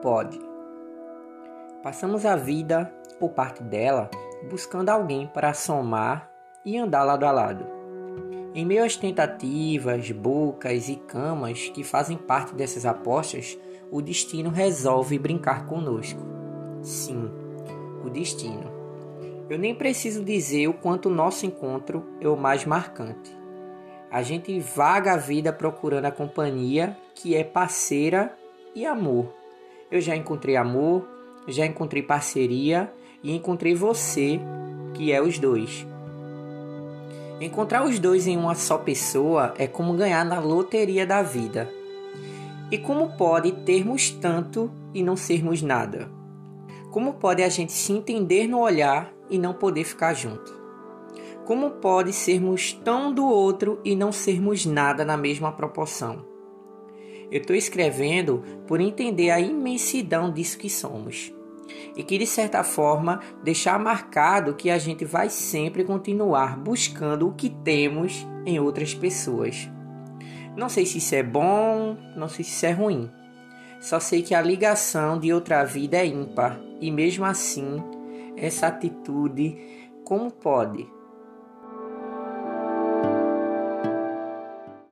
pode? Passamos a vida, ou parte dela, buscando alguém para somar e andar lado a lado. Em meio às tentativas, bocas e camas que fazem parte dessas apostas, o destino resolve brincar conosco. Sim, o destino. Eu nem preciso dizer o quanto o nosso encontro é o mais marcante. A gente vaga a vida procurando a companhia que é parceira e amor. Eu já encontrei amor, já encontrei parceria e encontrei você, que é os dois. Encontrar os dois em uma só pessoa é como ganhar na loteria da vida. E como pode termos tanto e não sermos nada? Como pode a gente se entender no olhar e não poder ficar junto? Como pode sermos tão do outro e não sermos nada na mesma proporção? Eu estou escrevendo por entender a imensidão disso que somos. E que de certa forma deixar marcado que a gente vai sempre continuar buscando o que temos em outras pessoas. Não sei se isso é bom, não sei se isso é ruim. Só sei que a ligação de outra vida é ímpar e mesmo assim essa atitude como pode